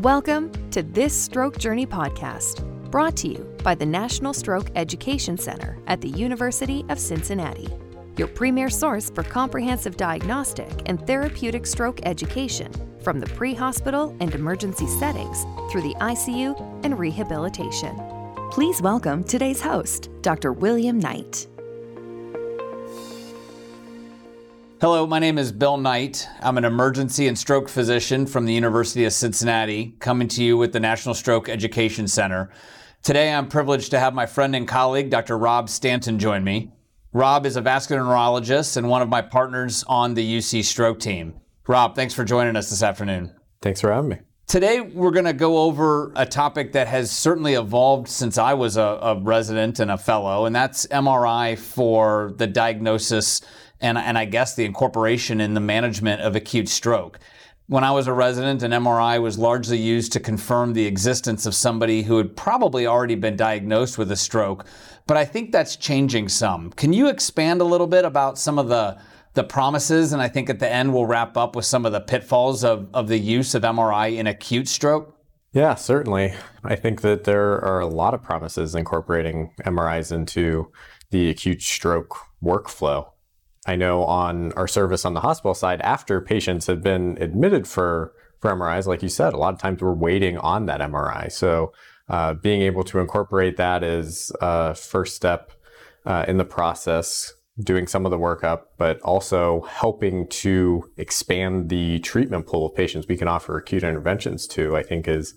Welcome to this Stroke Journey podcast, brought to you by the National Stroke Education Center at the University of Cincinnati, your premier source for comprehensive diagnostic and therapeutic stroke education from the pre hospital and emergency settings through the ICU and rehabilitation. Please welcome today's host, Dr. William Knight. Hello, my name is Bill Knight. I'm an emergency and stroke physician from the University of Cincinnati, coming to you with the National Stroke Education Center. Today, I'm privileged to have my friend and colleague, Dr. Rob Stanton, join me. Rob is a vascular neurologist and one of my partners on the UC stroke team. Rob, thanks for joining us this afternoon. Thanks for having me. Today, we're going to go over a topic that has certainly evolved since I was a, a, resident and a fellow, and that's MRI for the diagnosis and, and I guess the incorporation in the management of acute stroke. When I was a resident, an MRI was largely used to confirm the existence of somebody who had probably already been diagnosed with a stroke, but I think that's changing some. Can you expand a little bit about some of the the promises, and I think at the end we'll wrap up with some of the pitfalls of, of the use of MRI in acute stroke? Yeah, certainly. I think that there are a lot of promises incorporating MRIs into the acute stroke workflow. I know on our service on the hospital side, after patients have been admitted for, for MRIs, like you said, a lot of times we're waiting on that MRI. So uh, being able to incorporate that is a first step uh, in the process, doing some of the workup, but also helping to expand the treatment pool of patients we can offer acute interventions to, I think is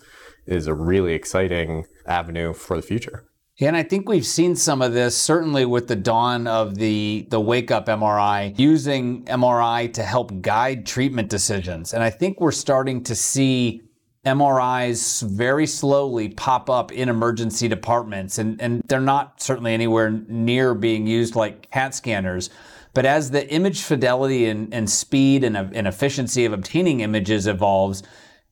is a really exciting avenue for the future. And I think we've seen some of this certainly with the dawn of the the wake up MRI, using MRI to help guide treatment decisions. And I think we're starting to see MRIs very slowly pop up in emergency departments, and, and they're not certainly anywhere near being used like CAT scanners. But as the image fidelity and, and speed and, and efficiency of obtaining images evolves,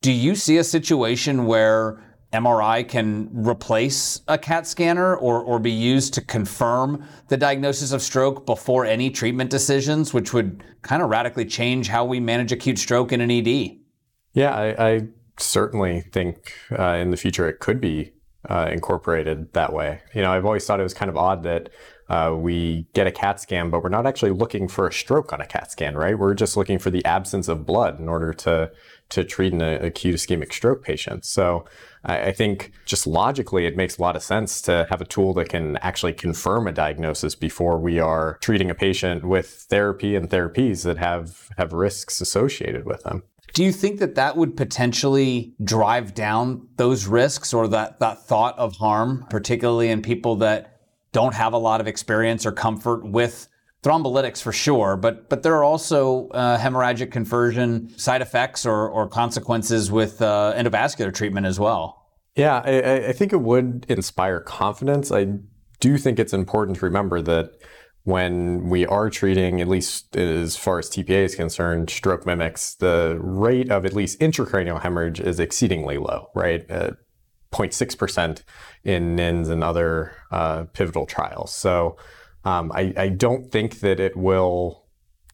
do you see a situation where MRI can replace a CAT scanner or, or be used to confirm the diagnosis of stroke before any treatment decisions, which would kind of radically change how we manage acute stroke in an ED. Yeah, I, I certainly think uh, in the future it could be uh, incorporated that way. You know, I've always thought it was kind of odd that uh, we get a CAT scan, but we're not actually looking for a stroke on a CAT scan, right? We're just looking for the absence of blood in order to to treat an acute ischemic stroke patient. So I think just logically, it makes a lot of sense to have a tool that can actually confirm a diagnosis before we are treating a patient with therapy and therapies that have, have risks associated with them. Do you think that that would potentially drive down those risks or that, that thought of harm, particularly in people that don't have a lot of experience or comfort with thrombolytics for sure, but but there are also uh, hemorrhagic conversion side effects or, or consequences with uh, endovascular treatment as well. Yeah, I, I think it would inspire confidence. I do think it's important to remember that when we are treating, at least as far as TPA is concerned, stroke mimics, the rate of at least intracranial hemorrhage is exceedingly low, right? Uh, 0.6% in NINDS and other uh, pivotal trials. So um, I, I don't think that it will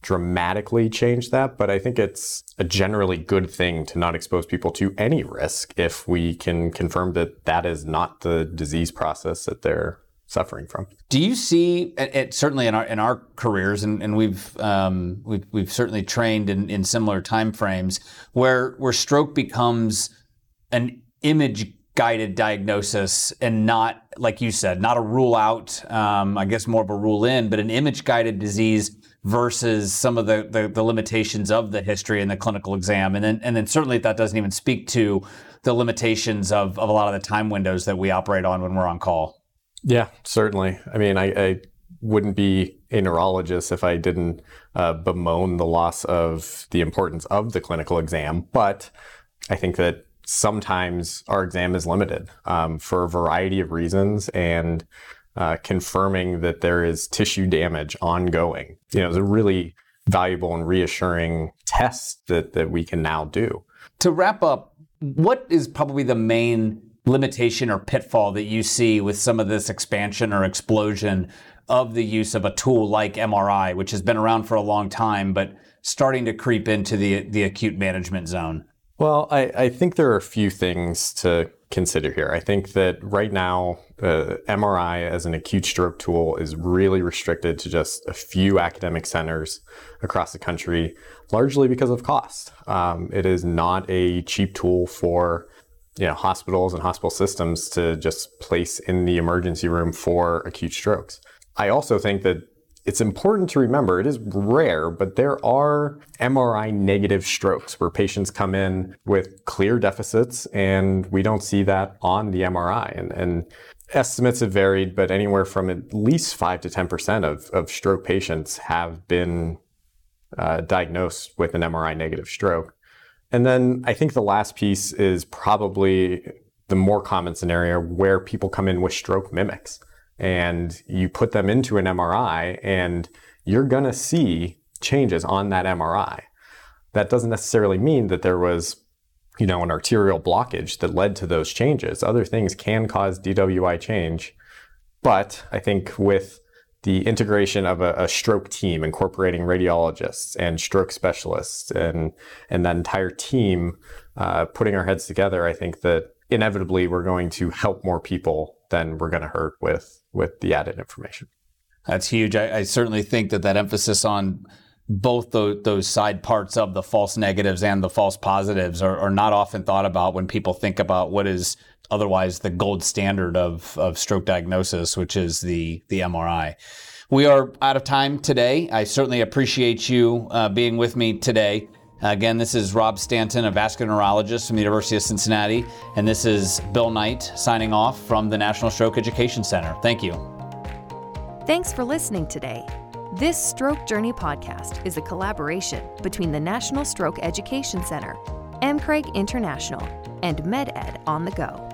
dramatically change that, but I think it's a generally good thing to not expose people to any risk if we can confirm that that is not the disease process that they're suffering from. Do you see, it, certainly in our in our careers, and, and we've, um, we've we've certainly trained in, in similar timeframes, where where stroke becomes an image guided diagnosis and not, like you said, not a rule out, um, I guess more of a rule in, but an image guided disease versus some of the, the, the, limitations of the history and the clinical exam. And then, and then certainly that doesn't even speak to the limitations of, of a lot of the time windows that we operate on when we're on call. Yeah, certainly. I mean, I, I wouldn't be a neurologist if I didn't uh, bemoan the loss of the importance of the clinical exam. But I think that sometimes our exam is limited um, for a variety of reasons and uh, confirming that there is tissue damage ongoing. You know, is a really valuable and reassuring test that, that we can now do. To wrap up, what is probably the main limitation or pitfall that you see with some of this expansion or explosion of the use of a tool like MRI, which has been around for a long time, but starting to creep into the, the acute management zone? Well, I, I think there are a few things to consider here. I think that right now, uh, MRI as an acute stroke tool is really restricted to just a few academic centers across the country, largely because of cost. Um, it is not a cheap tool for you know hospitals and hospital systems to just place in the emergency room for acute strokes. I also think that it's important to remember it is rare, but there are MRI negative strokes where patients come in with clear deficits, and we don't see that on the MRI. And, and estimates have varied, but anywhere from at least 5 to 10% of, of stroke patients have been uh, diagnosed with an MRI negative stroke. And then I think the last piece is probably the more common scenario where people come in with stroke mimics and you put them into an MRI and you're going to see changes on that MRI. That doesn't necessarily mean that there was you know an arterial blockage that led to those changes. Other things can cause DWI change, but I think with the integration of a, a, stroke team incorporating radiologists and stroke specialists and and that entire team uh, putting our heads together, I think that inevitably we're going to help more people than we're going to hurt with with the added information. That's huge. I, I certainly think that that emphasis on both those, those side parts of the false negatives and the false positives are, are, not often thought about when people think about what is otherwise the gold standard of, of stroke diagnosis, which is the, the MRI. We are out of time today. I certainly appreciate you uh, being with me today. Again, this is Rob Stanton, a vascular neurologist from the University of Cincinnati, and this is Bill Knight signing off from the National Stroke Education Center. Thank you. Thanks for listening today. This Stroke Journey podcast is a collaboration between the National Stroke Education Center, MCRAG International, and MedEd on the Go.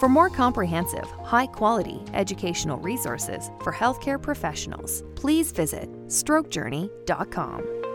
For more comprehensive, high quality educational resources for healthcare professionals, please visit strokejourney.com.